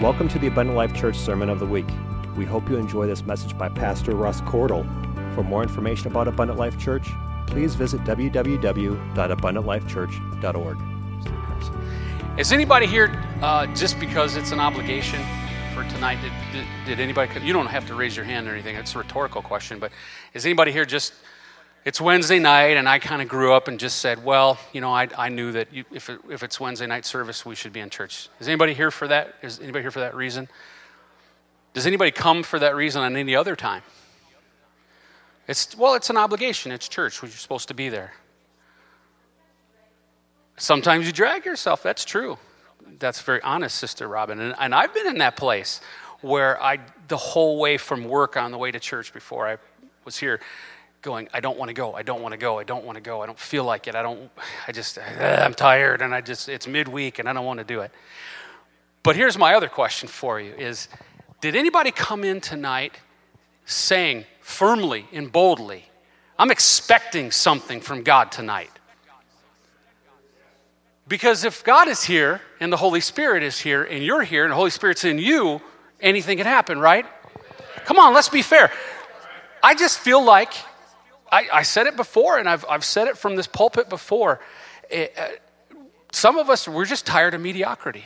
Welcome to the Abundant Life Church Sermon of the Week. We hope you enjoy this message by Pastor Russ Cordle. For more information about Abundant Life Church, please visit www.abundantlifechurch.org. Is anybody here uh, just because it's an obligation for tonight? Did, did, did anybody? You don't have to raise your hand or anything. It's a rhetorical question, but is anybody here just? It's Wednesday night, and I kind of grew up and just said, well, you know, I, I knew that you, if, it, if it's Wednesday night service, we should be in church. Is anybody here for that? Is anybody here for that reason? Does anybody come for that reason on any other time? It's, well, it's an obligation. It's church. You're supposed to be there. Sometimes you drag yourself. That's true. That's very honest, Sister Robin. And, and I've been in that place where I, the whole way from work on the way to church before I was here, going, I don't want to go, I don't want to go, I don't want to go, I don't feel like it, I don't, I just, I'm tired, and I just, it's midweek, and I don't want to do it. But here's my other question for you is, did anybody come in tonight saying firmly and boldly, I'm expecting something from God tonight? Because if God is here and the Holy Spirit is here and you're here and the Holy Spirit's in you, anything can happen, right? Come on, let's be fair. I just feel like I, I said it before, and I've, I've said it from this pulpit before. It, uh, some of us, we're just tired of mediocrity.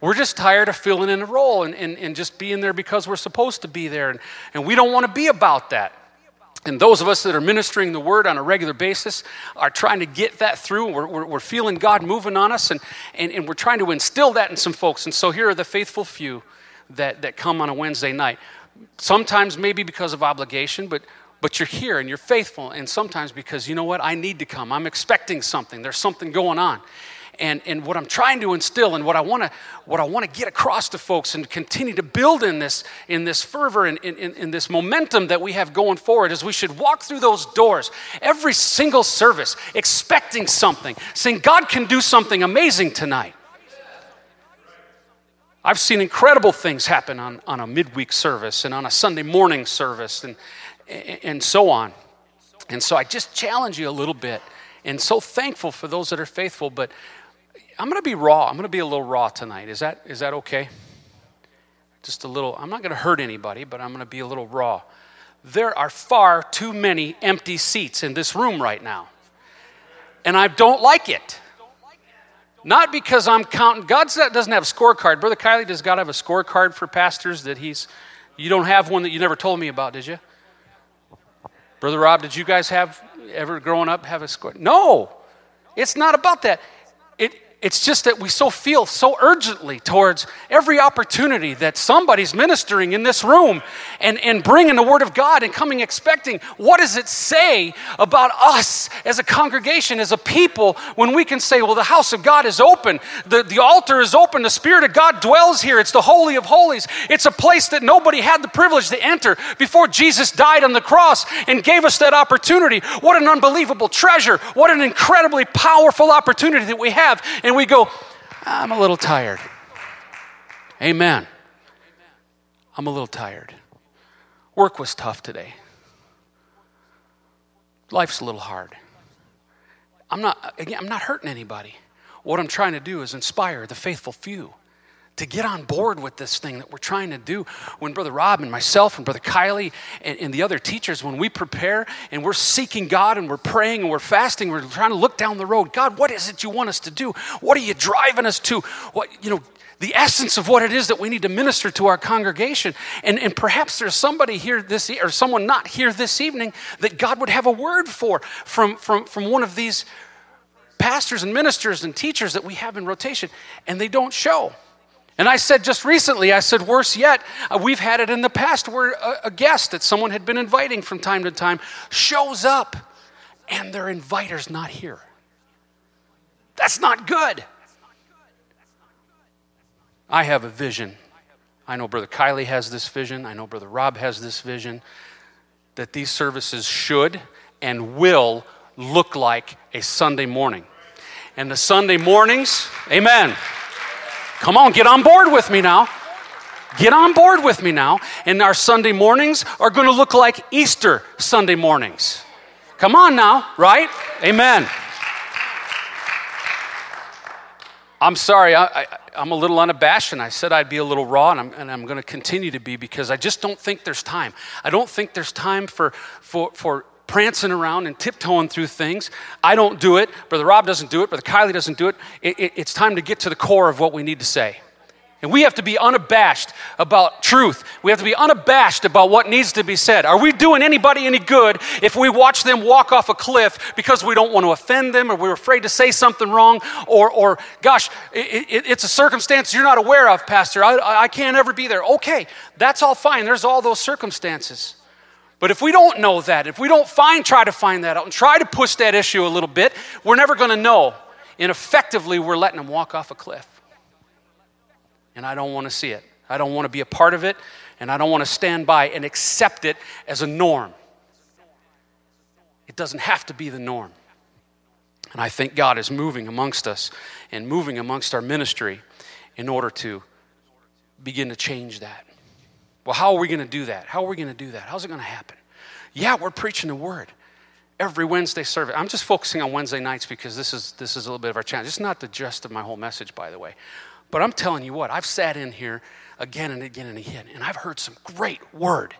We're just tired of filling in a role and, and, and just being there because we're supposed to be there. And, and we don't want to be about that. And those of us that are ministering the word on a regular basis are trying to get that through. We're, we're, we're feeling God moving on us, and, and, and we're trying to instill that in some folks. And so here are the faithful few that, that come on a Wednesday night. Sometimes maybe because of obligation, but but you're here and you're faithful. And sometimes because, you know what, I need to come. I'm expecting something. There's something going on. And, and what I'm trying to instill and what I want to what I want to get across to folks and continue to build in this in this fervor and in, in, in this momentum that we have going forward is we should walk through those doors every single service expecting something, saying God can do something amazing tonight. I've seen incredible things happen on, on a midweek service and on a Sunday morning service. And, and so on. And so I just challenge you a little bit and so thankful for those that are faithful, but I'm going to be raw. I'm going to be a little raw tonight. Is that, is that okay? Just a little, I'm not going to hurt anybody, but I'm going to be a little raw. There are far too many empty seats in this room right now. And I don't like it. Not because I'm counting, God doesn't have a scorecard. Brother Kylie, does God have a scorecard for pastors that he's, you don't have one that you never told me about, did you? Brother Rob, did you guys have ever growing up have a score? No, it's not about that. It, it's just that we so feel so urgently towards every opportunity that somebody's ministering in this room and, and bringing the Word of God and coming expecting. What does it say about us as a congregation, as a people, when we can say, well, the house of God is open, the, the altar is open, the Spirit of God dwells here, it's the Holy of Holies. It's a place that nobody had the privilege to enter before Jesus died on the cross and gave us that opportunity. What an unbelievable treasure. What an incredibly powerful opportunity that we have we go, I'm a little tired. Amen. I'm a little tired. Work was tough today. Life's a little hard. I'm not, again, I'm not hurting anybody. What I'm trying to do is inspire the faithful few to get on board with this thing that we're trying to do. When Brother Rob and myself and Brother Kylie and, and, the other teachers, when we prepare and we're seeking God and we're praying and we're fasting, we're trying to look down the road. God, what is it you want us to do? What are you driving us to? What, you know, the essence of what it is that we need to minister to our congregation. And, and perhaps there's somebody here this or someone not here this evening that God would have a word for from, from, from one of these pastors and ministers and teachers that we have in rotation, and they don't show. And I said just recently, I said, worse yet, uh, we've had it in the past where a, a, guest that someone had been inviting from time to time shows up and their inviter's not here. That's not good. I have a vision. I know Brother Kylie has this vision. I know Brother Rob has this vision that these services should and will look like a Sunday morning. And the Sunday mornings, amen. Come on, get on board with me now. Get on board with me now. And our Sunday mornings are going to look like Easter Sunday mornings. Come on now, right? Amen. I'm sorry, I, am a little unabashed, and I said I'd be a little raw, and I'm, and I'm going to continue to be because I just don't think there's time. I don't think there's time for, for, for prancing around and tiptoeing through things. I don't do it. Brother Rob doesn't do it. Brother Kylie doesn't do it. it, it it's time to get to the core of what we need to say. And we have to be unabashed about truth. We have to be unabashed about what needs to be said. Are we doing anybody any good if we watch them walk off a cliff because we don't want to offend them or we're afraid to say something wrong? Or, or gosh, it, it, it's a circumstance you're not aware of, Pastor. I, I can't ever be there. Okay, that's all fine. There's all those circumstances. But if we don't know that, if we don't find, try to find that out and try to push that issue a little bit, we're never going to know. And effectively, we're letting them walk off a cliff and I don't want to see it. I don't want to be a part of it, and I don't want to stand by and accept it as a norm. It doesn't have to be the norm. And I think God is moving amongst us and moving amongst our ministry in order to begin to change that. Well, how are we going to do that? How are we going to do that? How's it going to happen? Yeah, we're preaching the word every Wednesday service. I'm just focusing on Wednesday nights because this is this is a little bit of our challenge. It's not the gist of my whole message, by the way. But I'm telling you what, I've sat in here again and again and again, and I've heard some great word,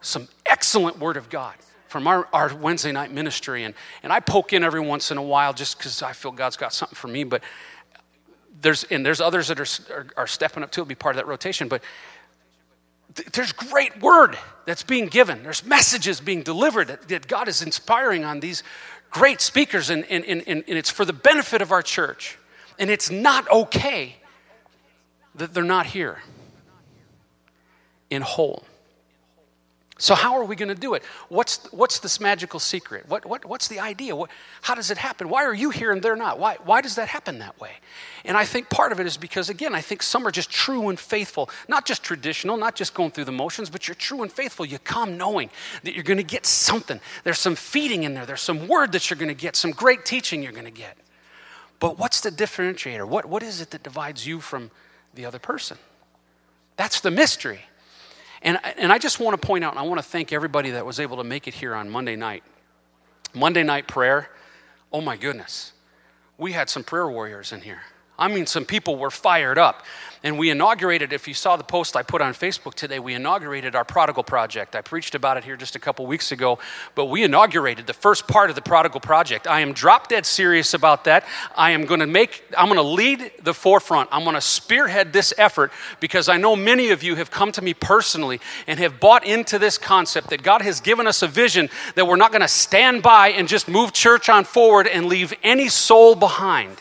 some excellent word of God from our, our Wednesday night ministry. And, and I poke in every once in a while just because I feel God's got something for me. But there's, and there's others that are, are, are stepping up to be part of that rotation. But there's great word that's being given, there's messages being delivered that, that God is inspiring on these great speakers, and, and, and, and it's for the benefit of our church. And it's not okay that they're not here in whole. So, how are we going to do it? What's, what's this magical secret? What, what, what's the idea? What, how does it happen? Why are you here and they're not? Why, why does that happen that way? And I think part of it is because, again, I think some are just true and faithful, not just traditional, not just going through the motions, but you're true and faithful. You come knowing that you're going to get something. There's some feeding in there, there's some word that you're going to get, some great teaching you're going to get. But what's the differentiator? What, what is it that divides you from the other person. That's the mystery. And, and I just want to point out, and I want to thank everybody that was able to make it here on Monday night. Monday night prayer, oh my goodness, we had some prayer warriors in here. I mean, some people were fired up. And we inaugurated, if you saw the post I put on Facebook today, we inaugurated our Prodigal Project. I preached about it here just a couple weeks ago, but we inaugurated the first part of the Prodigal Project. I am drop dead serious about that. I am going to make, I'm going to lead the forefront. I'm going to spearhead this effort because I know many of you have come to me personally and have bought into this concept that God has given us a vision that we're not going to stand by and just move church on forward and leave any soul behind.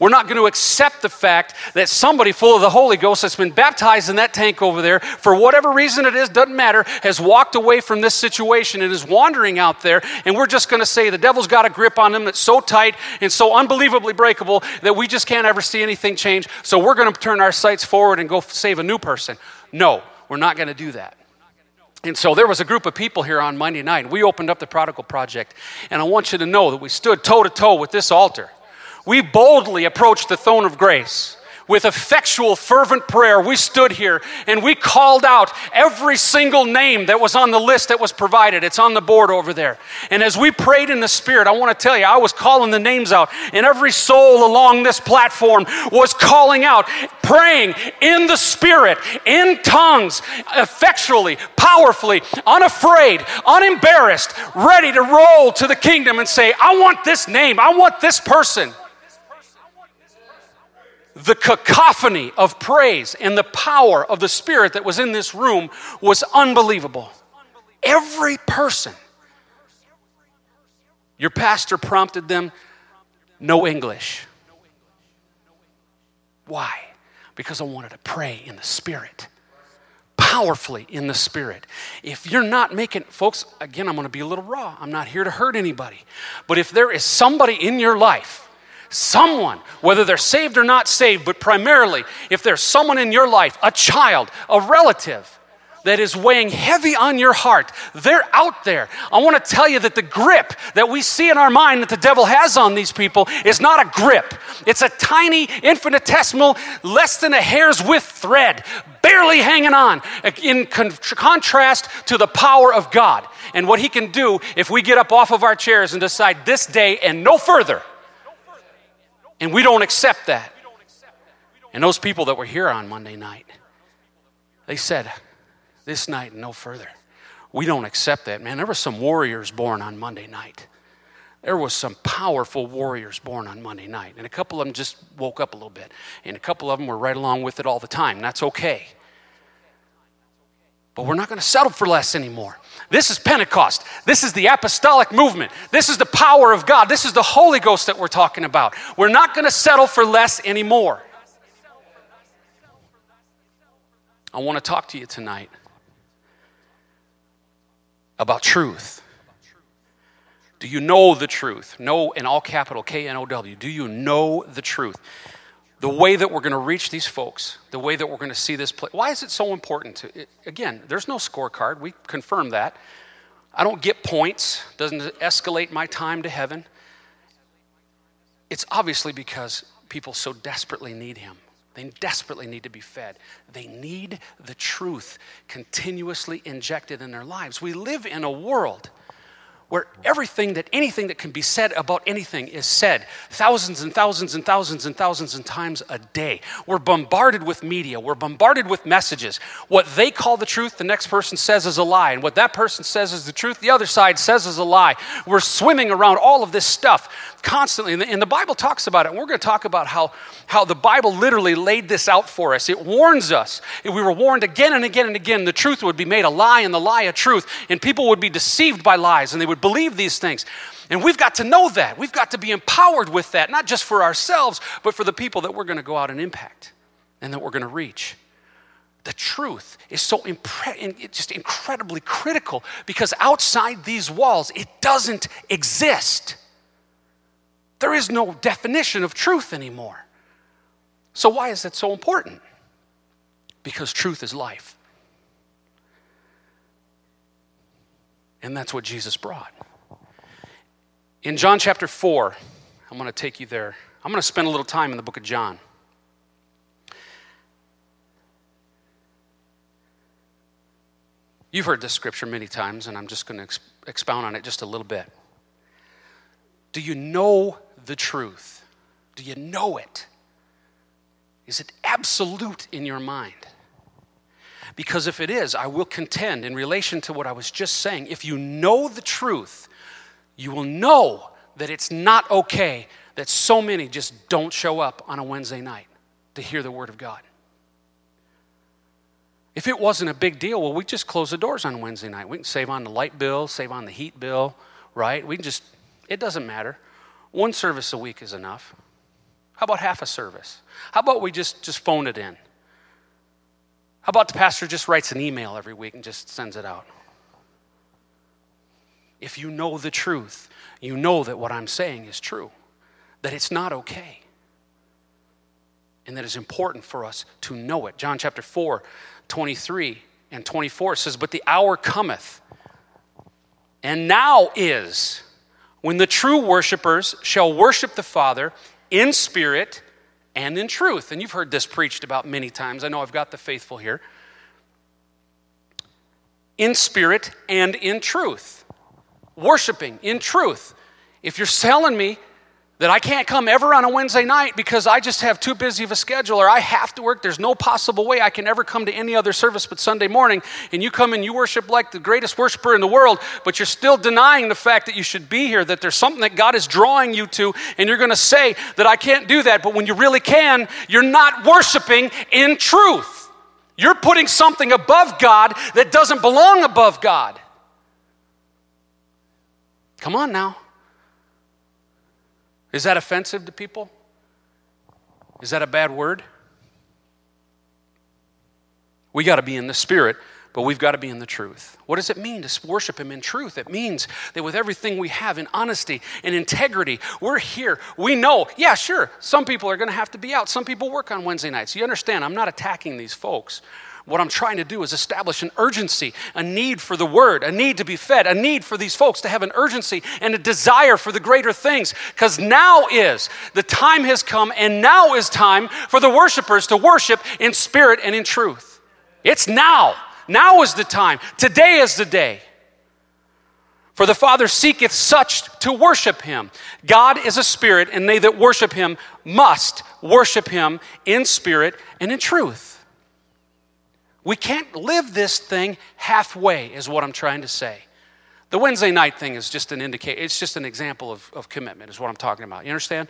We're not going to accept the fact that somebody full of the Holy Ghost that's been baptized in that tank over there, for whatever reason it is, doesn't matter, has walked away from this situation and is wandering out there. And we're just going to say the devil's got a grip on him that's so tight and so unbelievably breakable that we just can't ever see anything change. So we're going to turn our sights forward and go save a new person. No, we're not going to do that. And so there was a group of people here on Monday night. We opened up the Prodigal Project. And I want you to know that we stood toe to toe with this altar we boldly approached the throne of grace. With effectual, fervent prayer, we stood here and we called out every single name that was on the list that was provided. It's on the board over there. And as we prayed in the Spirit, I want to tell you, I was calling the names out, and every soul along this platform was calling out, praying in the Spirit, in tongues, effectually, powerfully, unafraid, unembarrassed, ready to roll to the kingdom and say, I want this name, I want this person the cacophony of praise and the power of the Spirit that was in this room was unbelievable. Every person. Your pastor prompted them, no English. Why? Because I wanted to pray in the Spirit, powerfully in the Spirit. If you're not making, folks, again, I'm going to be a little raw. I'm not here to hurt anybody. But if there is somebody in your life someone, whether they're saved or not saved, but primarily if there's someone in your life, a child, a relative, that is weighing heavy on your heart, they're out there. I want to tell you that the grip that we see in our mind that the devil has on these people is not a grip. It's a tiny, infinitesimal, less than a hair's width thread, barely hanging on, in con- contrast to the power of God and what He can do if we get up off of our chairs and decide this day and no further And we don't accept that. And those people that were here on Monday night, they said, this night and no further. We don't accept that, man. There were some warriors born on Monday night. There was some powerful warriors born on Monday night. And a couple of them just woke up a little bit. And a couple of them were right along with it all the time. That's okay. But we're not going to settle for less anymore. This is Pentecost. This is the apostolic movement. This is the power of God. This is the Holy Ghost that we're talking about. We're not going to settle for less anymore. I want to talk to you tonight about truth. Do you know the truth? Know in all capital K N O W. Do you know the truth? The way that we're going to reach these folks, the way that we're going to see this play. Why is it so important to it, again, there's no scorecard. We confirm that. I don't get points. Doesn't escalate my time to heaven. It's obviously because people so desperately need him. They desperately need to be fed. They need the truth continuously injected in their lives. We live in a world where everything that anything that can be said about anything is said thousands and thousands and thousands and thousands and times a day. We're bombarded with media, we're bombarded with messages. What they call the truth, the next person says is a lie, and what that person says is the truth, the other side says is a lie. We're swimming around all of this stuff constantly, and the, and the Bible talks about it. And we're going to talk about how, how the Bible literally laid this out for us. It warns us. We were warned again and again and again the truth would be made a lie and the lie a truth, and people would be deceived by lies, and they would believe these things. And we've got to know that. We've got to be empowered with that, not just for ourselves, but for the people that we're going to go out and impact and that we're going to reach. The truth is so impre- just incredibly critical because outside these walls, it doesn't exist. There is no definition of truth anymore. So, why is that so important? Because truth is life. And that's what Jesus brought. In John chapter 4, I'm going to take you there. I'm going to spend a little time in the book of John. You've heard this scripture many times, and I'm just going to expound on it just a little bit. Do you know the truth? Do you know it? Is it absolute in your mind? Because if it is, I will contend in relation to what I was just saying. If you know the truth, you will know that it's not okay that so many just don't show up on a Wednesday night to hear the Word of God. If it wasn't a big deal, well, we just close the doors on Wednesday night. We can save on the light bill, save on the heat bill, right? We can just, it doesn't matter. One service a week is enough. How about half a service? How about we just, just phone it in? How about the pastor just writes an email every week and just sends it out? If you know the truth, you know that what I'm saying is true, that it's not okay, and that it's important for us to know it. John chapter 4, 23 and 24 says, But the hour cometh, and now is, when the true worshipers shall worship the Father in spirit and in truth. And you've heard this preached about many times. I know I've got the faithful here. In spirit and in truth worshiping in truth. If you're selling me that I can't come ever on a Wednesday night because I just have too busy of a schedule or I have to work, there's no possible way I can ever come to any other service but Sunday morning, and you come and you worship like the greatest worshiper in the world, but you're still denying the fact that you should be here, that there's something that God is drawing you to, and you're going to say that I can't do that, but when you really can, you're not worshiping in truth. You're putting something above God that doesn't belong above God. Come on now. Is that offensive to people? Is that a bad word? We got to be in the spirit, but we've got to be in the truth. What does it mean to worship Him in truth? It means that with everything we have in honesty and integrity, we're here. We know, yeah, sure, some people are going to have to be out. Some people work on Wednesday nights. You understand, I'm not attacking these folks. What I'm trying to do is establish an urgency, a need for the word, a need to be fed, a need for these folks to have an urgency and a desire for the greater things. Because now is the time has come, and now is time for the worshipers to worship in spirit and in truth. It's now. Now is the time. Today is the day. For the Father seeketh such to worship him. God is a spirit, and they that worship him must worship him in spirit and in truth. We can't live this thing halfway, is what I'm trying to say. The Wednesday night thing is just an indicate, it's just an example of, of commitment, is what I'm talking about. You understand?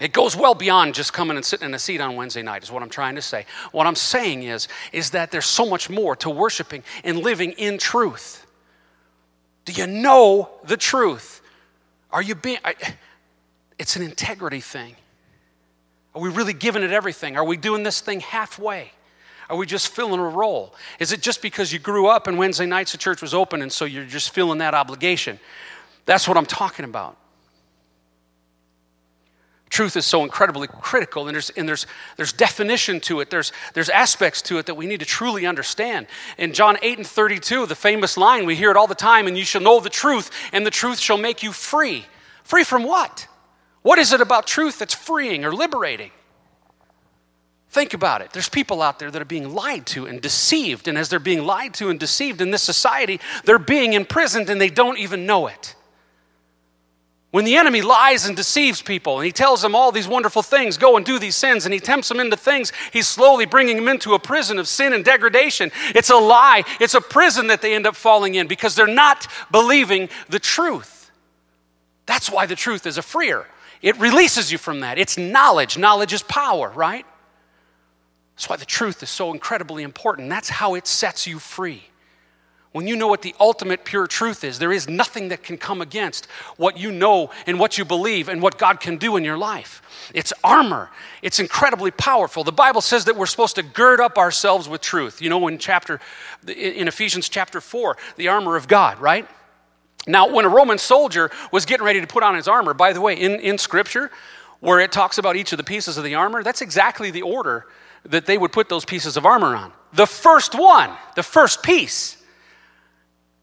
It goes well beyond just coming and sitting in a seat on Wednesday night, is what I'm trying to say. What I'm saying is, is that there's so much more to worshiping and living in truth. Do you know the truth? Are you being, I, it's an integrity thing. Are we really giving it everything? Are we doing this thing halfway? Are we just filling a role? Is it just because you grew up and Wednesday nights the church was open and so you're just feeling that obligation? That's what I'm talking about. Truth is so incredibly critical and there's, and there's, there's definition to it. There's, there's aspects to it that we need to truly understand. In john 8 and 32 the famous line we hear it all the time and you shall know the truth and the truth shall make you free. Free from what? What is it about truth that's freeing or liberating think about it there's people out there that are being lied to and deceived and as they're being lied to and deceived in this society they're being imprisoned and they don't even know it when the enemy lies and deceives people and he tells them all these wonderful things, go and do these sins, and he tempts them into things, he's slowly bringing them into a prison of sin and degradation. It's a lie. It's a prison that they end up falling in because they're not believing the truth. That's why the truth is a freer. It releases you from that. It's knowledge. Knowledge is power, right? That's why the truth is so incredibly important. That's how it sets you free when you know what the ultimate pure truth is, there is nothing that can come against what you know and what you believe and what God can do in your life. It's armor. It's incredibly powerful. The Bible says that we're supposed to gird up ourselves with truth. You know, in chapter in Ephesians chapter 4, the armor of God, right? Now, when a Roman soldier was getting ready to put on his armor, by the way, in, in scripture, where it talks about each of the pieces of the armor, that's exactly the order that they would put those pieces of armor on. The first one, the first piece,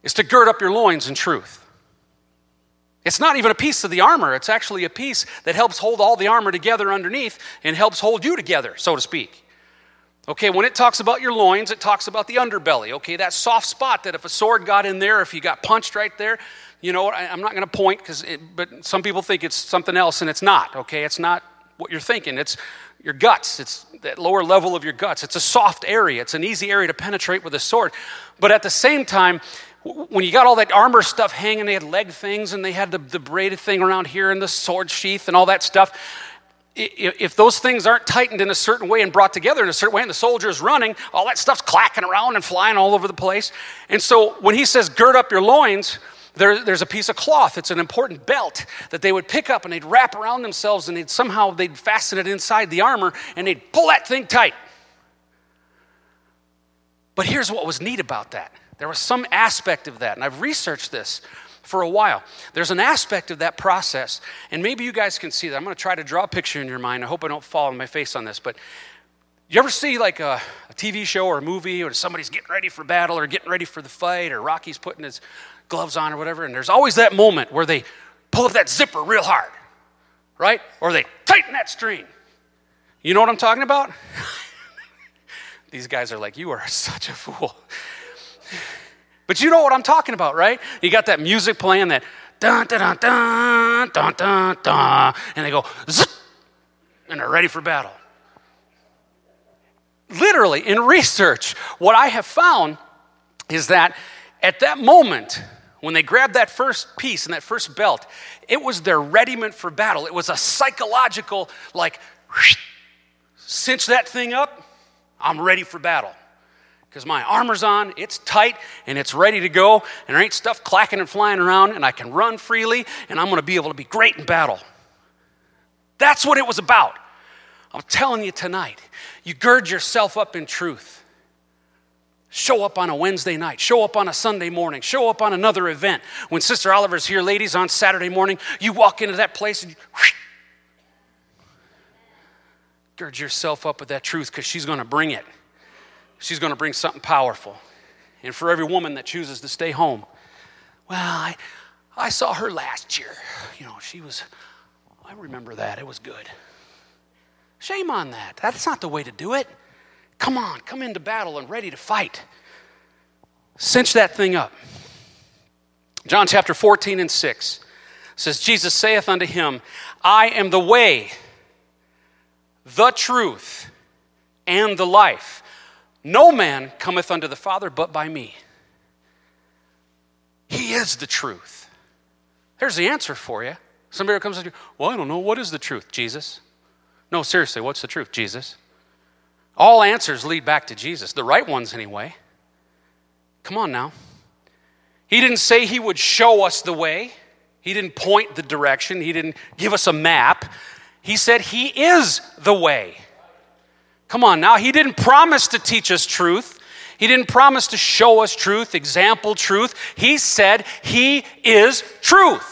is to gird up your loins in truth. It's not even a piece of the armor, it's actually a piece that helps hold all the armor together underneath and helps hold you together, so to speak. Okay, when it talks about your loins, it talks about the underbelly. Okay, that soft spot that if a sword got in there, if you got punched right there, you know, I, am not going to point because, but some people think it's something else, and it's not. Okay, it's not what you're thinking. It's your guts. It's that lower level of your guts. It's a soft area. It's an easy area to penetrate with a sword, but at the same time, when you got all that armor stuff hanging, they had leg things and they had the, the braided thing around here and the sword sheath and all that stuff. If those things aren't tightened in a certain way and brought together in a certain way, and the soldier is running, all that stuff's clacking around and flying all over the place. And so when he says, gird up your loins, there, there's a piece of cloth. It's an important belt that they would pick up and they'd wrap around themselves and they'd somehow they'd fasten it inside the armor and they'd pull that thing tight. But here's what was neat about that there was some aspect of that, and I've researched this for a while. There's an aspect of that process, and maybe you guys can see that. I'm going to try to draw a picture in your mind. I hope I don't fall on my face on this, but you ever see like a, a TV show or a movie, or somebody's getting ready for battle, or getting ready for the fight, or Rocky's putting his gloves on, or whatever, and there's always that moment where they pull up that zipper real hard, right? Or they tighten that string. You know what I'm talking about? These guys are like, You are such a fool. But you know what I'm talking about, right? You got that music playing that dun dun dun dun dun dun dun, and they go zip, and they're ready for battle. Literally, in research, what I have found is that at that moment, when they grabbed that first piece and that first belt, it was their readiment for battle. It was a psychological, like, cinch that thing up, I'm ready for battle because my armor's on, it's tight, and it's ready to go, and there ain't stuff clacking and flying around, and I can run freely, and I'm to be able to be great in battle. That's what it was about. I'm telling you tonight, you gird yourself up in truth. Show up on a Wednesday night, show up on a Sunday morning, show up on another event. When Sister Oliver's here, ladies, on Saturday morning, you walk into that place and you whoosh, gird yourself up with that truth because she's going to bring it she's going to bring something powerful. And for every woman that chooses to stay home, well, I, I saw her last year. You know, she was, I remember that. It was good. Shame on that. That's not the way to do it. Come on, come into battle and ready to fight. Cinch that thing up. John chapter 14 and 6 says, Jesus saith unto him, I am the way, the truth, and the life. No man cometh unto the Father but by me. He is the truth. There's the answer for you. Somebody comes to you, well, I don't know. What is the truth? Jesus. No, seriously, what's the truth? Jesus. All answers lead back to Jesus, the right ones anyway. Come on now. He didn't say he would show us the way, he didn't point the direction, he didn't give us a map. He said he is the way. Come on now, he didn't promise to teach us truth. He didn't promise to show us truth, example truth. He said he is truth.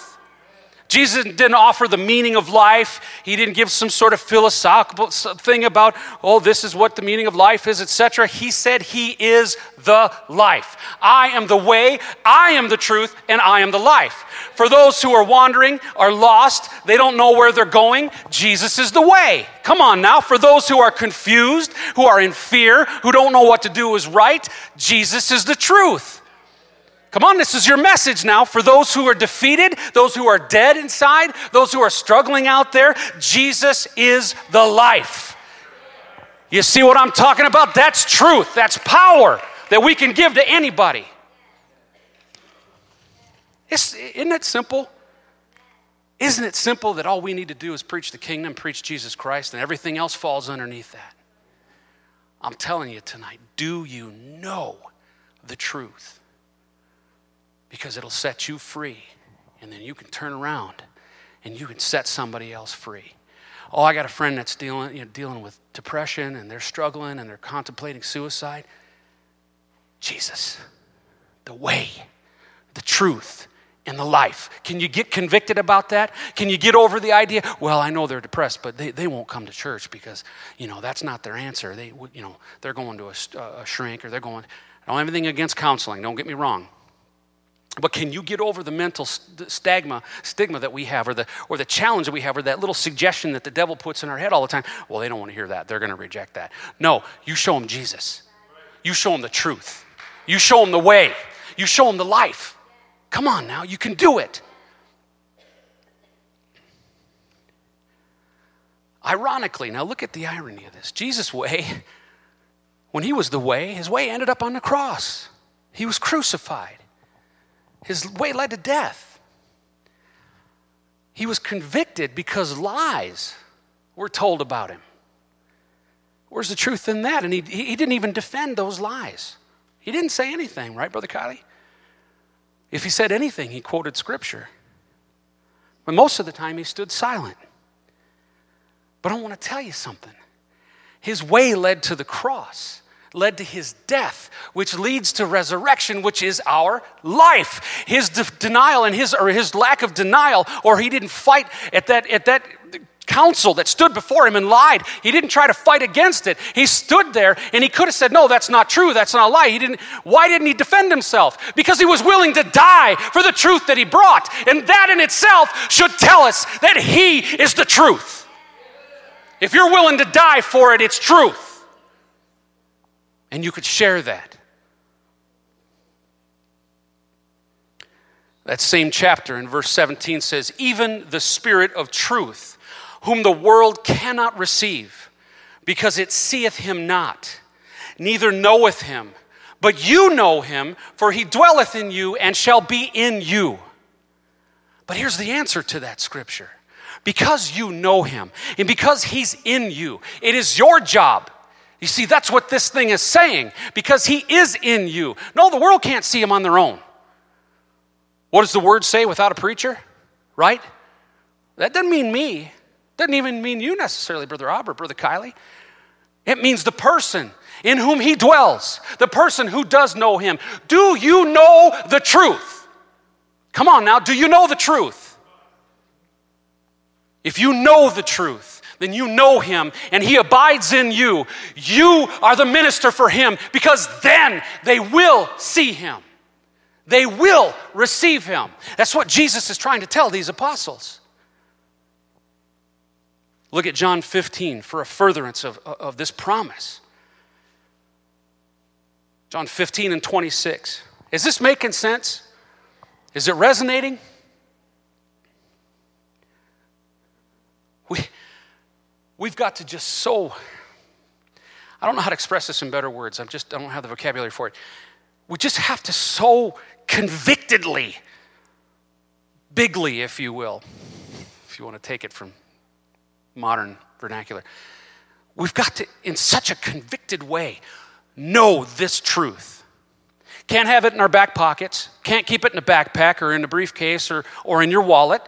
Jesus didn't offer the meaning of life. He didn't give some sort of philosophical thing about, oh, this is what the meaning of life is, etc. He said he is the life. I am the way, I am the truth, and I am the life. For those who are wandering, are lost, they don't know where they're going, Jesus is the way. Come on now. For those who are confused, who are in fear, who don't know what to do is right, Jesus is the truth. Come on, this is your message now for those who are defeated, those who are dead inside, those who are struggling out there. Jesus is the life. You see what I'm talking about? That's truth, that's power that we can give to anybody. It's, isn't it simple? Isn't it simple that all we need to do is preach the kingdom, preach Jesus Christ, and everything else falls underneath that? I'm telling you tonight, do you know the truth? Because it'll set you free. And then you can turn around and you can set somebody else free. Oh, I got a friend that's dealing, you know, dealing with depression and they're struggling and they're contemplating suicide. Jesus, the way, the truth, and the life. Can you get convicted about that? Can you get over the idea? Well, I know they're depressed, but they, they won't come to church because, you know, that's not their answer. They, you know, they're going to a, a shrink or they're going, I don't have anything against counseling, don't get me wrong. But can you get over the mental stigma, stigma that we have, or the, or the challenge that we have, or that little suggestion that the devil puts in our head all the time? Well, they don't want to hear that. They're going to reject that. No, you show them Jesus. You show them the truth. You show them the way. You show them the life. Come on now, you can do it. Ironically, now look at the irony of this. Jesus' way, when he was the way, his way ended up on the cross. He was crucified. His way led to death. He was convicted because lies were told about him. Where's the truth in that? And he, he didn't even defend those lies. He didn't say anything, right, Brother Kylie? If he said anything, he quoted scripture. But most of the time, he stood silent. But I want to tell you something. His way led to the cross led to his death, which leads to resurrection, which is our life. His de- denial and his or his lack of denial, or he didn't fight at that at that council that stood before him and lied. He didn't try to fight against it. He stood there and he could have said, "No, that's not true. That's not a lie." He didn't. Why didn't he defend himself? Because he was willing to die for the truth that he brought, and that in itself should tell us that he is the truth. If you're willing to die for it, it's truth and you could share that. That same chapter in verse 17 says, Even the Spirit of truth, whom the world cannot receive, because it seeth him not, neither knoweth him. But you know him, for he dwelleth in you and shall be in you. But here's the answer to that scripture because you know him and because he's in you, it is your job you see, that's what this thing is saying because he is in you. No, the world can't see him on their own. What does the word say without a preacher? Right? That doesn't mean me. Doesn't even mean you necessarily, Brother Robert, Brother Kylie. It means the person in whom he dwells, the person who does know him. Do you know the truth? Come on now, do you know the truth? If you know the truth, then you know him and he abides in you. You are the minister for him because then they will see him. They will receive him. That's what Jesus is trying to tell these apostles. Look at John 15 for a furtherance of, of this promise. John 15 and 26. Is this making sense? Is it resonating? We, we've got to just so, I don't know how to express this in better words. I'm just, I don't have the vocabulary for it. We just have to so convictedly, bigly, if you will, if you want to take it from modern vernacular, we've got to, in such a convicted way, know this truth. Can't have it in our back pockets, can't keep it in a backpack or in a briefcase or, or in your wallet.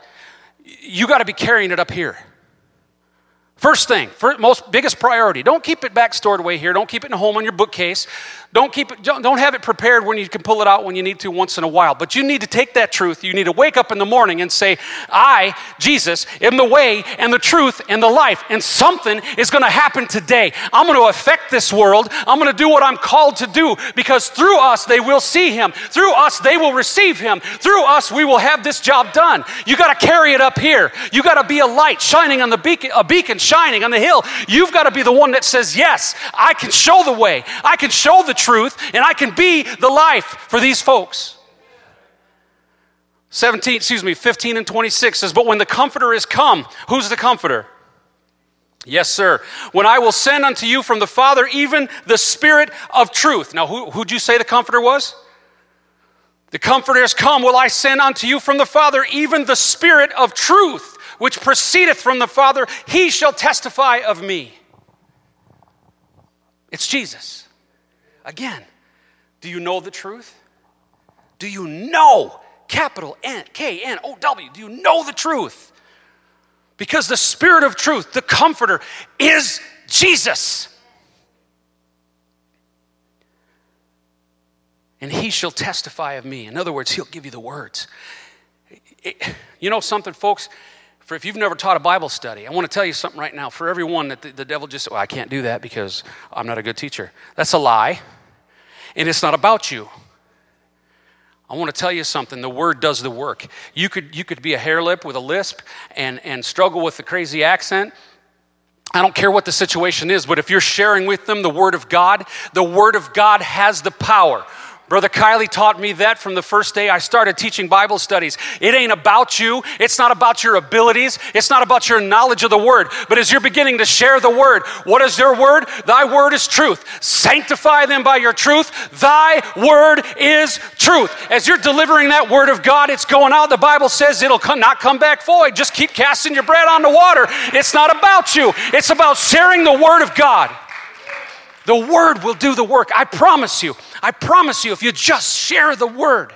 You got to be carrying it up here. First thing, first, most biggest priority. Don't keep it back stored away here. Don't keep it in a home on your bookcase. Don't keep it. Don't, have it prepared when you can pull it out when you need to once in a while. But you need to take that truth. You need to wake up in the morning and say, "I, Jesus, am the way and the truth and the life." And something is going to happen today. I'm going to affect this world. I'm going to do what I'm called to do because through us they will see Him. Through us they will receive Him. Through us we will have this job done. You got to carry it up here. You got to be a light shining on the beacon, a beacon shining on the hill. You've got to be the one that says, Yes, I can show the way, I can show the truth, and I can be the life for these folks. 17, excuse me, 15 and 26 says, But when the Comforter is come, who's the Comforter? Yes, sir. When I will send unto you from the Father even the Spirit of truth. Now, who, who'd you say the Comforter was? The Comforter has come, will I send unto you from the Father even the Spirit of truth which proceedeth from the Father, he shall testify of me. It's Jesus. Again, do you know the truth? Do you know, capital N, K N O W, do you know the truth? Because the Spirit of truth, the Comforter, is Jesus. And he shall testify of me. In other words, he'll give you the words. It, you know something, folks? For if you've never taught a Bible study, I want to tell you something right now. For everyone that the, the devil just, well, I can't do that because I'm not a good teacher. That's a lie. And it's not about you. I want to tell you something. The word does the work. You could, you could be a hare lip with a lisp and, and struggle with the crazy accent. I don't care what the situation is, but if you're sharing with them the Word of God, the Word of God has the power. Brother Kylie taught me that from the first day I started teaching Bible studies. It ain't about you, it's not about your abilities, it's not about your knowledge of the Word. But as you're beginning to share the Word, what is your Word? Thy Word is truth. Sanctify them by your truth. Thy Word is truth. As you're delivering that Word of God, it's going out. The Bible says it'll come, not come back void. Just keep casting your bread on the water. It's not about you, it's about sharing the Word of God. The Word will do the work. I promise you. I promise you, if you just share the Word,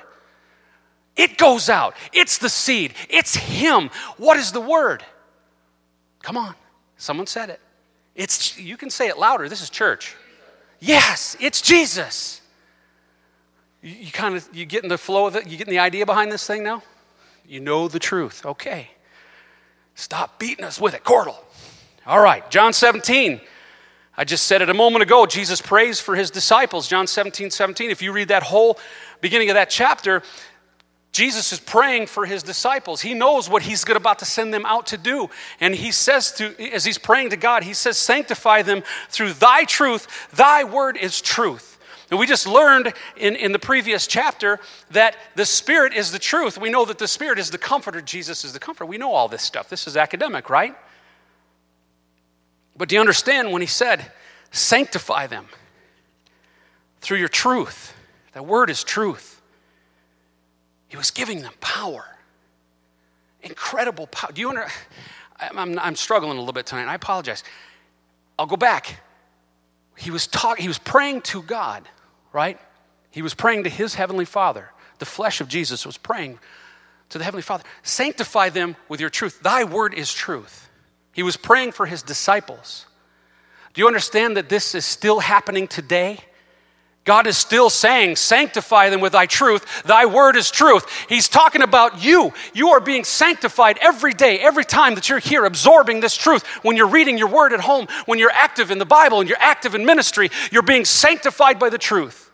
it goes out. It's the seed, it's Him. What is the Word? Come on. Someone said it. It's, you can say it louder. This is church. Yes, it's Jesus. You, you kind of you get in the flow of it. You getting the idea behind this thing now? You know the truth. Okay. Stop beating us with it, Cordle. All right, John 17. I just said it a moment ago. Jesus prays for his disciples, John 17, 17. If you read that whole beginning of that chapter, Jesus is praying for his disciples. He knows what he's about to send them out to do. And he says to, as he's praying to God, he says, Sanctify them through thy truth. Thy word is truth. And we just learned in, in the previous chapter that the Spirit is the truth. We know that the Spirit is the comforter. Jesus is the comforter. We know all this stuff. This is academic, right? But do you understand when he said, sanctify them through your truth? That word is truth. He was giving them power. Incredible power. Do you under, I'm, I'm struggling a little bit tonight. I apologize. I'll go back. He was talking, he was praying to God, right? He was praying to his heavenly Father. The flesh of Jesus was praying to the heavenly Father. Sanctify them with your truth. Thy word is truth. He was praying for his disciples. Do you understand that this is still happening today? God is still saying, Sanctify them with thy truth. Thy word is truth. He's talking about you. You are being sanctified every day, every time that you're here absorbing this truth. When you're reading your word at home, when you're active in the Bible and you're active in ministry, you're being sanctified by the truth.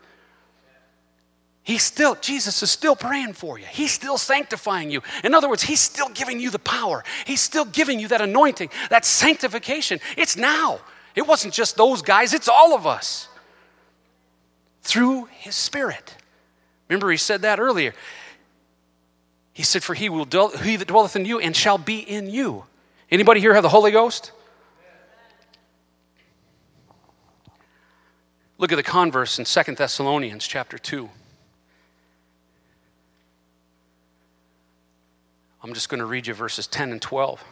He's still, Jesus is still praying for you. He's still sanctifying you. In other words, He's still giving you the power. He's still giving you that anointing, that sanctification. It's now. It wasn't just those guys, it's all of us. Through His Spirit. Remember, He said that earlier. He said, For he will dwell, he that dwelleth in you and shall be in you. Anybody here have the Holy Ghost? Look at the converse in Second Thessalonians chapter 2. I'm just going to read you verses 10 and 12.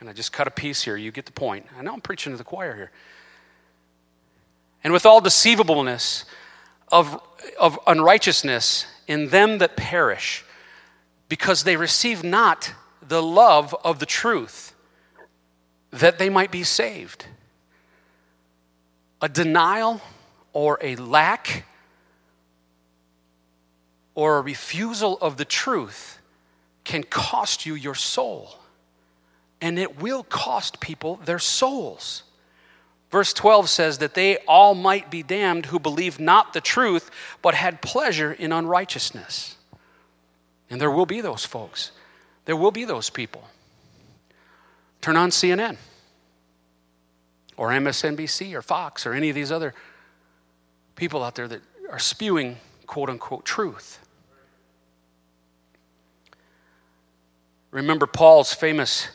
And I just cut a piece here. You get the point. I know I'm preaching to the choir here. And with all deceivableness of, of unrighteousness in them that perish, because they receive not the love of the truth, that they might be saved. A denial or a lack or a refusal of the truth can cost you your soul. And it will cost people their souls. Verse 12 says that they all might be damned who believed not the truth, but had pleasure in unrighteousness. And there will be those folks. There will be those people. Turn on CNN or MSNBC or Fox or any of these other people out there that are spewing quote unquote truth. Remember Paul's famous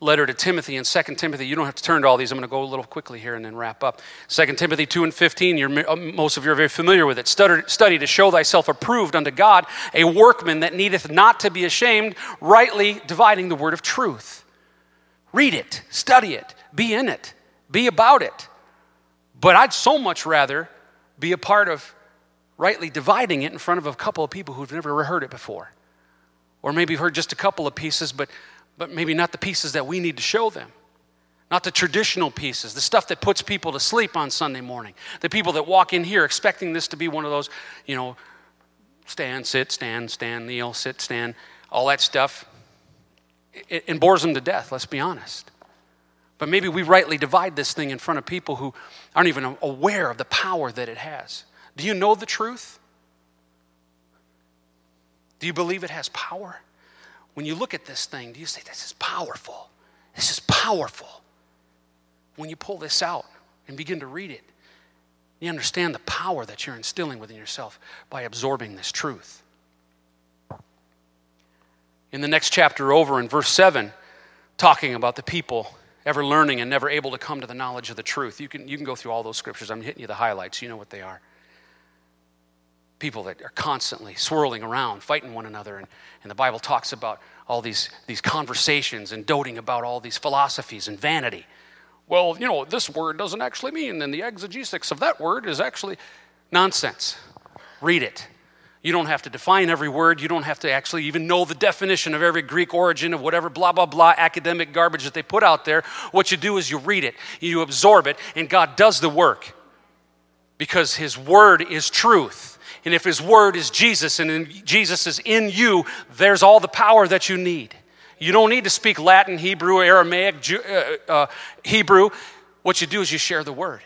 letter to Timothy in 2 Timothy. You don't have to turn to all these. I'm going to go a little quickly here and then wrap up. 2 Timothy 2 and 15, you're, uh, most of you are very familiar with it. Study, study to show thyself approved unto God, a workman that needeth not to be ashamed, rightly dividing the word of truth. Read it, study it, be in it, be about it. But I'd so much rather be a part of rightly dividing it in front of a couple of people who've never heard it before. Or maybe heard just a couple of pieces, but but maybe not the pieces that we need to show them. Not the traditional pieces, the stuff that puts people to sleep on Sunday morning. The people that walk in here expecting this to be one of those, you know, stand, sit, stand, stand, kneel, sit, stand, all that stuff. It, it bores them to death, let's be honest. But maybe we rightly divide this thing in front of people who aren't even aware of the power that it has. Do you know the truth? Do you believe it has power? when you look at this thing, do you say, This is powerful? This is powerful. When you pull this out and begin to read it, you understand the power that you're instilling within yourself by absorbing this truth. In the next chapter over in verse 7, talking about the people ever learning and never able to come to the knowledge of the truth. You can, you can go through all those scriptures. I'm hitting you the highlights. You know what they are people that are constantly swirling around, fighting one another. And, and the Bible talks about all these, these conversations and doting about all these philosophies and vanity. Well, you know, this word doesn't actually mean, and the exegetics of that word is actually nonsense. Read it. You don't have to define every word. You don't have to actually even know the definition of every Greek origin of whatever blah, blah, blah academic garbage that they put out there. What you do is you read it, you absorb it, and God does the work because His word is truth. And if His Word is Jesus and Jesus is in you, there's all the power that you need. You don't need to speak Latin, Hebrew, Aramaic, uh, uh, Hebrew. What you do is you share the Word.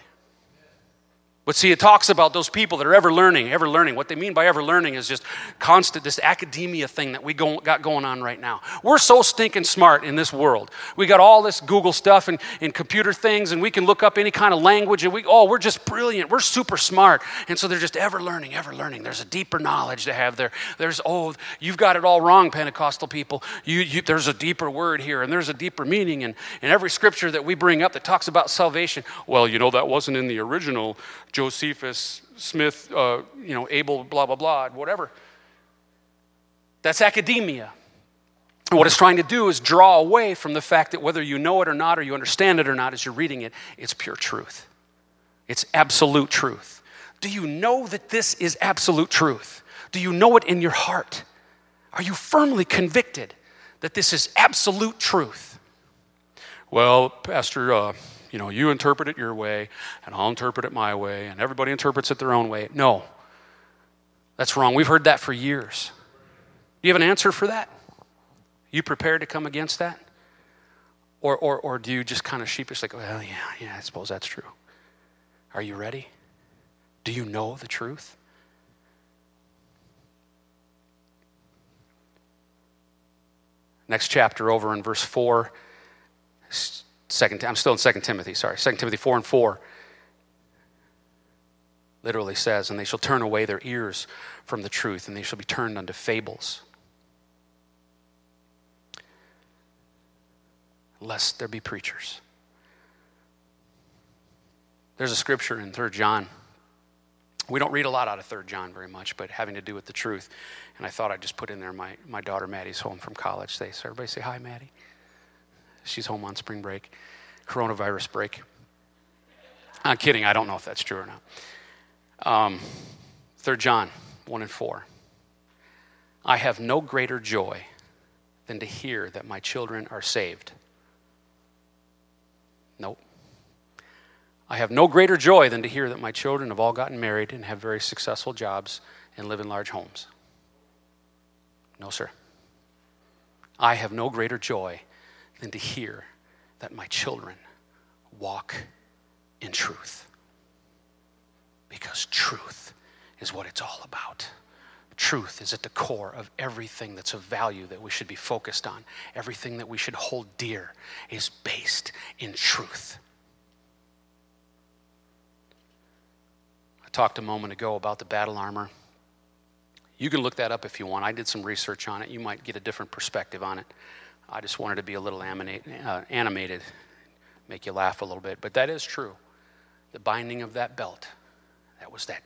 But see, it talks about those people that are ever learning, ever learning. What they mean by ever learning is just constant, this academia thing that we go, got going on right now. We're so stinking smart in this world. We got all this Google stuff and, and computer things, and we can look up any kind of language, and we, oh, we're just brilliant. We're super smart. And so they're just ever learning, ever learning. There's a deeper knowledge to have there. There's, oh, you've got it all wrong, Pentecostal people. You, you, there's a deeper word here, and there's a deeper meaning. And, and every scripture that we bring up that talks about salvation, well, you know, that wasn't in the original Josephus, Smith, uh, you know, Abel, blah, blah, blah, whatever. That's academia. And what it's trying to do is draw away from the fact that whether you know it or not, or you understand it or not as you're reading it, it's pure truth. It's absolute truth. Do you know that this is absolute truth? Do you know it in your heart? Are you firmly convicted that this is absolute truth? Well, Pastor, uh, you know, you interpret it your way, and I'll interpret it my way, and everybody interprets it their own way. No, that's wrong. We've heard that for years. Do you have an answer for that? You prepared to come against that? Or, or, or do you just kind of sheepishly go, well, yeah, yeah, I suppose that's true? Are you ready? Do you know the truth? Next chapter over in verse 4 Second, I'm still in 2 Timothy, sorry. 2 Timothy 4 and 4 literally says, And they shall turn away their ears from the truth, and they shall be turned unto fables. Lest there be preachers. There's a scripture in 3 John. We don't read a lot out of 3 John very much, but having to do with the truth. And I thought I'd just put in there my, my daughter Maddie's home from college today. So everybody say hi, Maddie. She's home on spring break, coronavirus break. I'm kidding. I don't know if that's true or not. Um, 3 John 1 and 4. I have no greater joy than to hear that my children are saved. Nope. I have no greater joy than to hear that my children have all gotten married and have very successful jobs and live in large homes. No, sir. I have no greater joy than to hear that my children walk in truth. Because truth is what it's all about. Truth is at the core of everything that's of value that we should be focused on. Everything that we should hold dear is based in truth. I talked a moment ago about the battle armor. You can look that up if you want. I did some research on it. You might get a different perspective on it. I just wanted to be a little uh, animated, make you laugh a little bit. But that is true. The binding of that belt, that was that.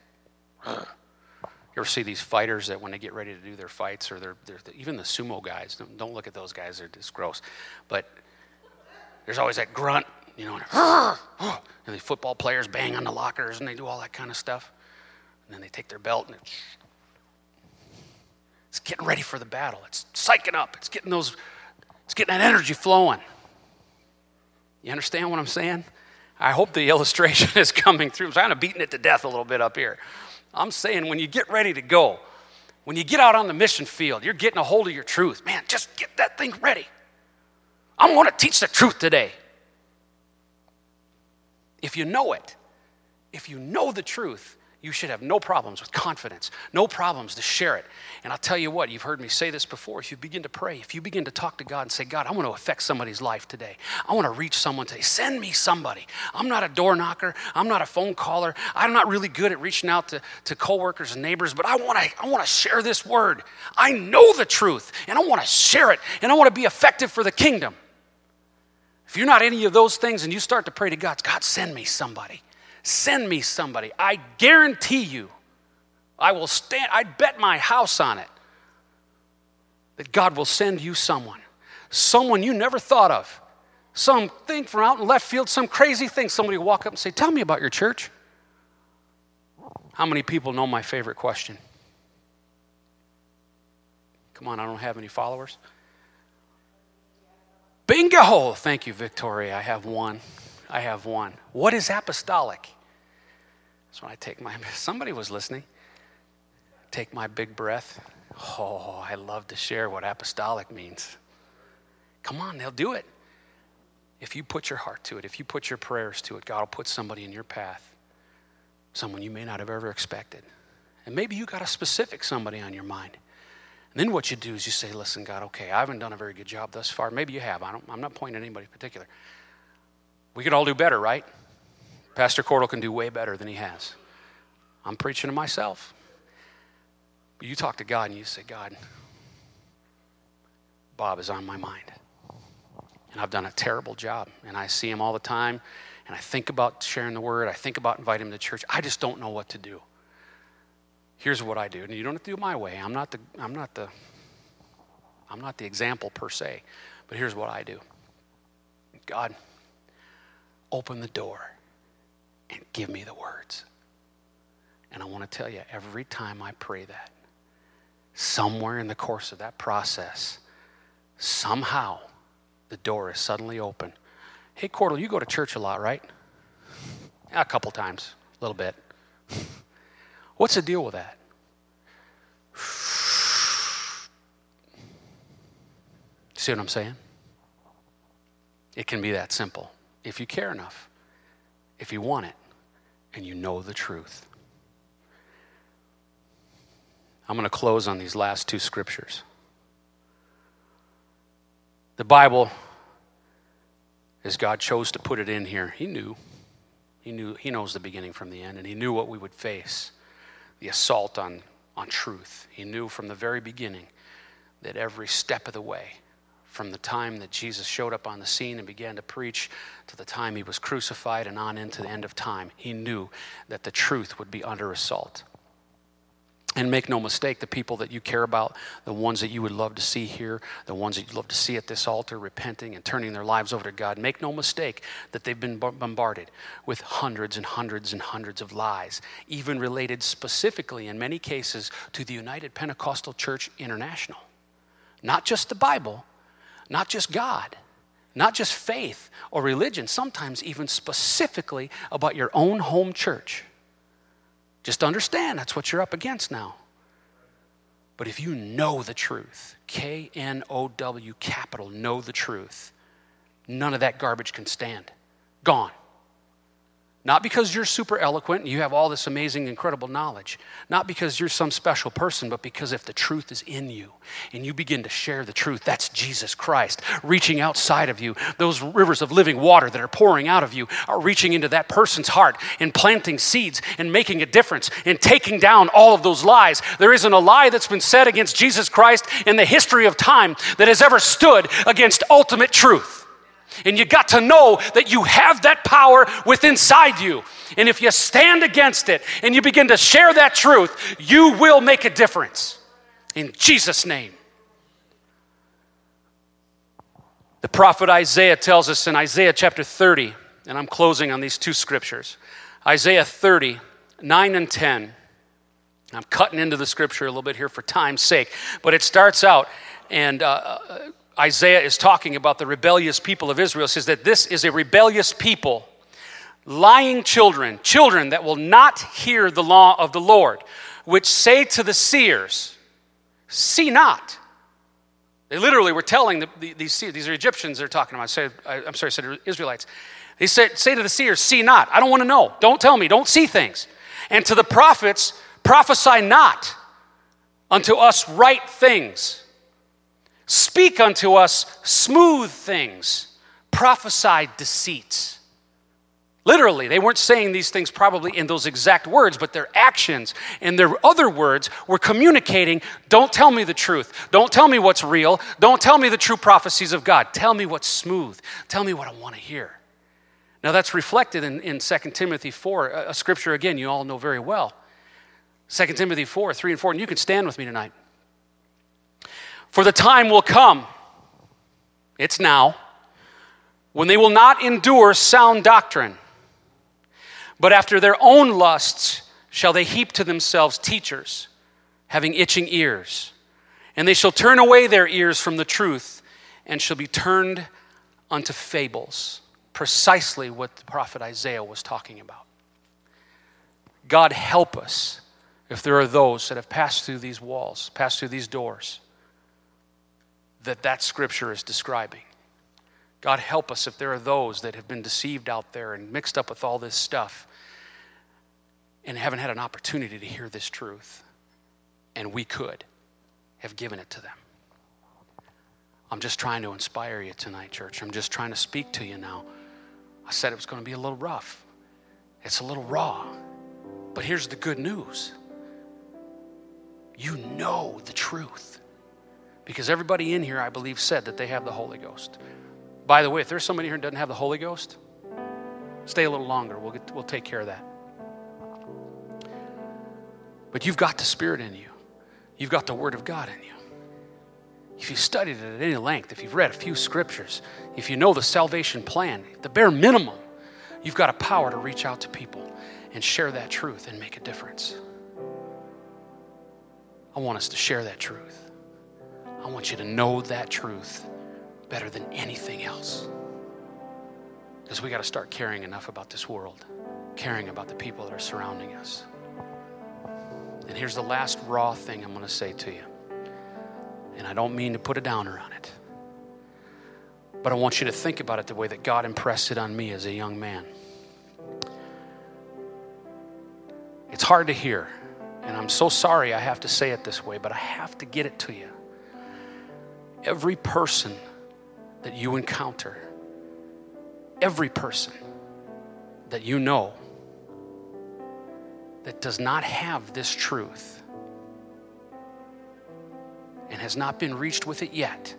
You ever see these fighters that when they get ready to do their fights, or they're, they're even the sumo guys, don't, don't, look at those guys, they're just gross. But there's always that grunt, you know, and, and the football players bang on the lockers and they do all that kind of stuff. And then they take their belt and it's, it's getting ready for the battle. It's psyching up. It's getting those, it's getting that energy flowing. You understand what I'm saying? I hope the illustration is coming through. I'm kind of beating it to death a little bit up here. I'm saying when you get ready to go, when you get out on the mission field, you're getting a hold of your truth. Man, just get that thing ready. I'm going to teach the truth today. If you know it, if you know the truth, you should have no problems with confidence, no problems to share it. And I'll tell you what, you've heard me say this before. If you begin to pray, if you begin to talk to God and say, God, I want to affect somebody's life today, I want to reach someone today, send me somebody. I'm not a door knocker, I'm not a phone caller, I'm not really good at reaching out to, to coworkers and neighbors, but I want to I want to share this word. I know the truth, and I want to share it, and I want to be effective for the kingdom. If you're not any of those things and you start to pray to God, God, send me somebody. Send me somebody. I guarantee you, I will stand, I'd bet my house on it that God will send you someone. Someone you never thought of. Something from out in left field, some crazy thing. Somebody will walk up and say, Tell me about your church. How many people know my favorite question? Come on, I don't have any followers. Bingo! Thank you, Victoria. I have one. I have one. What is apostolic? So when I take my, somebody was listening. Take my big breath. Oh, I love to share what apostolic means. Come on, they'll do it. If you put your heart to it, if you put your prayers to it, God will put somebody in your path, someone you may not have ever expected. And maybe you got a specific somebody on your mind. And then what you do is you say, listen, God, okay, I haven't done a very good job thus far. Maybe you have. I don't, I'm not pointing at anybody particular. We could all do better, right? Pastor Cordle can do way better than he has. I'm preaching to myself. But you talk to God and you say, God, Bob is on my mind. And I've done a terrible job. And I see him all the time. And I think about sharing the word. I think about inviting him to church. I just don't know what to do. Here's what I do. And you don't have to do it my way. I'm not the, I'm not the, I'm not the example per se. But here's what I do. God, open the door and give me the words. And I want to tell you, every time I pray that, somewhere in the course of that process, somehow the door is suddenly open. Hey, Cordle, you go to church a lot, right? A couple times, a little bit. What's the deal with that? See what I'm saying? It can be that simple if you care enough if you want it and you know the truth. I'm going to close on these last two scriptures. The Bible, as God chose to put it in here, He knew. He knew He knows the beginning from the end, and He knew what we would face the assault on, on truth. He knew from the very beginning that every step of the way, from the time that Jesus showed up on the scene and began to preach to the time he was crucified and on into the end of time. He knew that the truth would be under assault. And make no mistake, the people that you care about, the ones that you would love to see here, the ones that you'd love to see at this altar repenting and turning their lives over to God, make no mistake that they've been bombarded with hundreds and hundreds and hundreds of lies, even related specifically, in many cases, to the United Pentecostal Church International. Not just the Bible, not just God, not just faith or religion, sometimes even specifically about your own home church. Just understand that's what you're up against now. But if you know the truth, K N O W capital, know the truth, none of that garbage can stand. Gone. Not because you're super eloquent and you have all this amazing, incredible knowledge. Not because you're some special person, but because if the truth is in you and you begin to share the truth, that's Jesus Christ reaching outside of you. Those rivers of living water that are pouring out of you are reaching into that person's heart and planting seeds and making a difference and taking down all of those lies. There isn't a lie that's been said against Jesus Christ in the history of time that has ever stood against ultimate truth. And you got to know that you have that power within inside you. And if you stand against it and you begin to share that truth, you will make a difference. In Jesus' name. The prophet Isaiah tells us in Isaiah chapter 30, and I'm closing on these two scriptures Isaiah 30, 9 and 10. I'm cutting into the scripture a little bit here for time's sake, but it starts out, and uh, uh Isaiah is talking about the rebellious people of Israel, says that this is a rebellious people, lying children, children that will not hear the law of the Lord, which say to the seers, See not. They literally were telling the, the, these seers, these are Egyptians they're talking about. Say, I, am sorry, I said Israelites. They said, Say to the seers, See not. I don't want to know. Don't tell me. Don't see things. And to the prophets, prophesy not unto us right things Speak unto us smooth things, prophesy deceits. Literally, they weren't saying these things probably in those exact words, but their actions and their other words were communicating don't tell me the truth. Don't tell me what's real. Don't tell me the true prophecies of God. Tell me what's smooth. Tell me what I want to hear. Now, that's reflected in, in 2 Timothy 4, a, a scripture, again, you all know very well. 2 Timothy 4, 3 and 4, and you can stand with me tonight. For the time will come, it's now, when they will not endure sound doctrine, but after their own lusts shall they heap to themselves teachers, having itching ears. And they shall turn away their ears from the truth, and shall be turned unto fables. Precisely what the prophet Isaiah was talking about. God help us if there are those that have passed through these walls, passed through these doors that that scripture is describing. God, help us if there are those that have been deceived out there and mixed up with all this stuff and haven't had an opportunity to hear this truth. And we could have given it to them. I'm just trying to inspire you tonight, church. I'm just trying to speak to you now. I said it was going to be a little rough, it's a little raw. But here's the good news you know the truth. Because everybody in here, I believe, said that they have the Holy Ghost. By the way, if there's somebody here who doesn't have the Holy Ghost, stay a little longer. We'll, get, we'll take care of that. But you've got the Spirit in you, you've got the Word of God in you. If you've studied it at any length, if you've read a few scriptures, if you know the salvation plan, the bare minimum, you've got a power to reach out to people and share that truth and make a difference. I want us to share that truth. I want you to know that truth better than anything else. Because we got to start caring enough about this world, caring about the people that are surrounding us. And here's the last raw thing I'm going to say to you. And I don't mean to put a downer on it. But I want you to think about it the way that God impressed it on me as a young man. It's hard to hear, and I'm so sorry I have to say it this way, but I have to get it to you every person that you encounter, every person that you know that does not have this truth and has not been reached with it yet,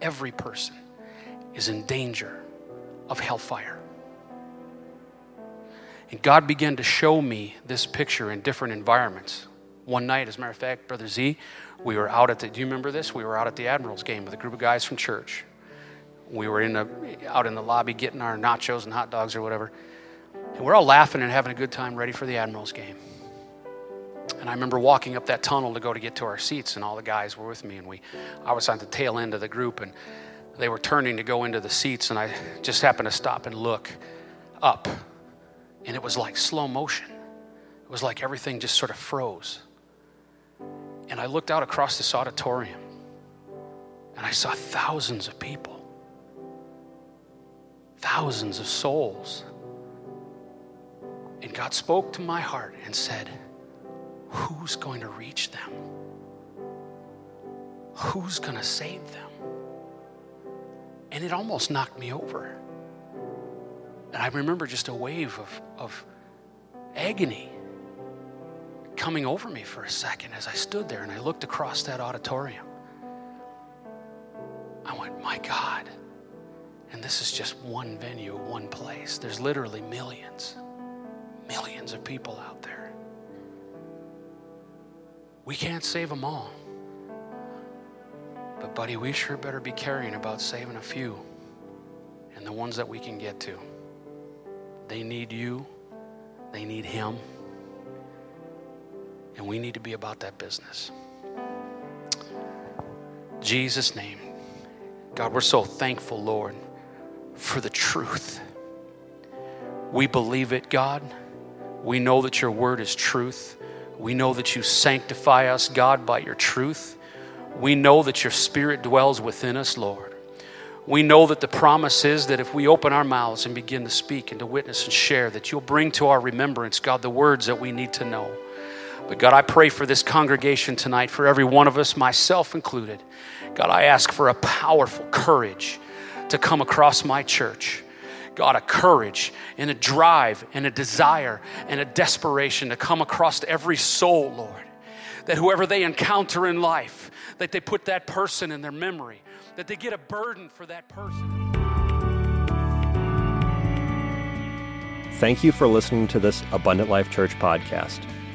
every person is in danger of hellfire. And God began to show me this picture in different environments. One night, as a matter of fact, Brother Z, we were out at the, do you remember this? We were out at the Admirals game with a group of guys from church. We were in a, out in the lobby getting our nachos and hot dogs or whatever. And we're all laughing and having a good time ready for the Admirals game. And I remember walking up that tunnel to go to get to our seats, and all the guys were with me. And we, I was on the tail end of the group, and they were turning to go into the seats, and I just happened to stop and look up and it was like slow motion. It was like everything just sort of froze. And I looked out across this auditorium and I saw thousands of people, thousands of souls. And God spoke to my heart and said, Who's going to reach them? Who's going to save them? And it almost knocked me over. And I remember just a wave of, of agony coming over me for a second as I stood there and I looked across that auditorium. I went, my God. And this is just one venue, one place. There's literally millions, millions of people out there. We can't save them all. But, buddy, we sure better be caring about saving a few and the ones that we can get to. They need you, they need Him, and we need to be about that business. Jesus' name. God, we're so thankful, Lord, for the truth. We believe it, God. We know that your word is truth. We know that you sanctify us, God, by your truth. We know that your spirit dwells within us, Lord we know that the promise is that if we open our mouths and begin to speak and to witness and share, that you'll bring to our remembrance, God, the words that we need to know. But God, I pray for this congregation tonight, for every one of us, myself included. God, I ask for a powerful courage to come across my church. God, a courage and a drive and a desire and a desperation to come across every soul, Lord. That whoever they encounter in life, that they put that person in their memory that they get a burden for that person. Thank you for listening to this Abundant Life Church podcast.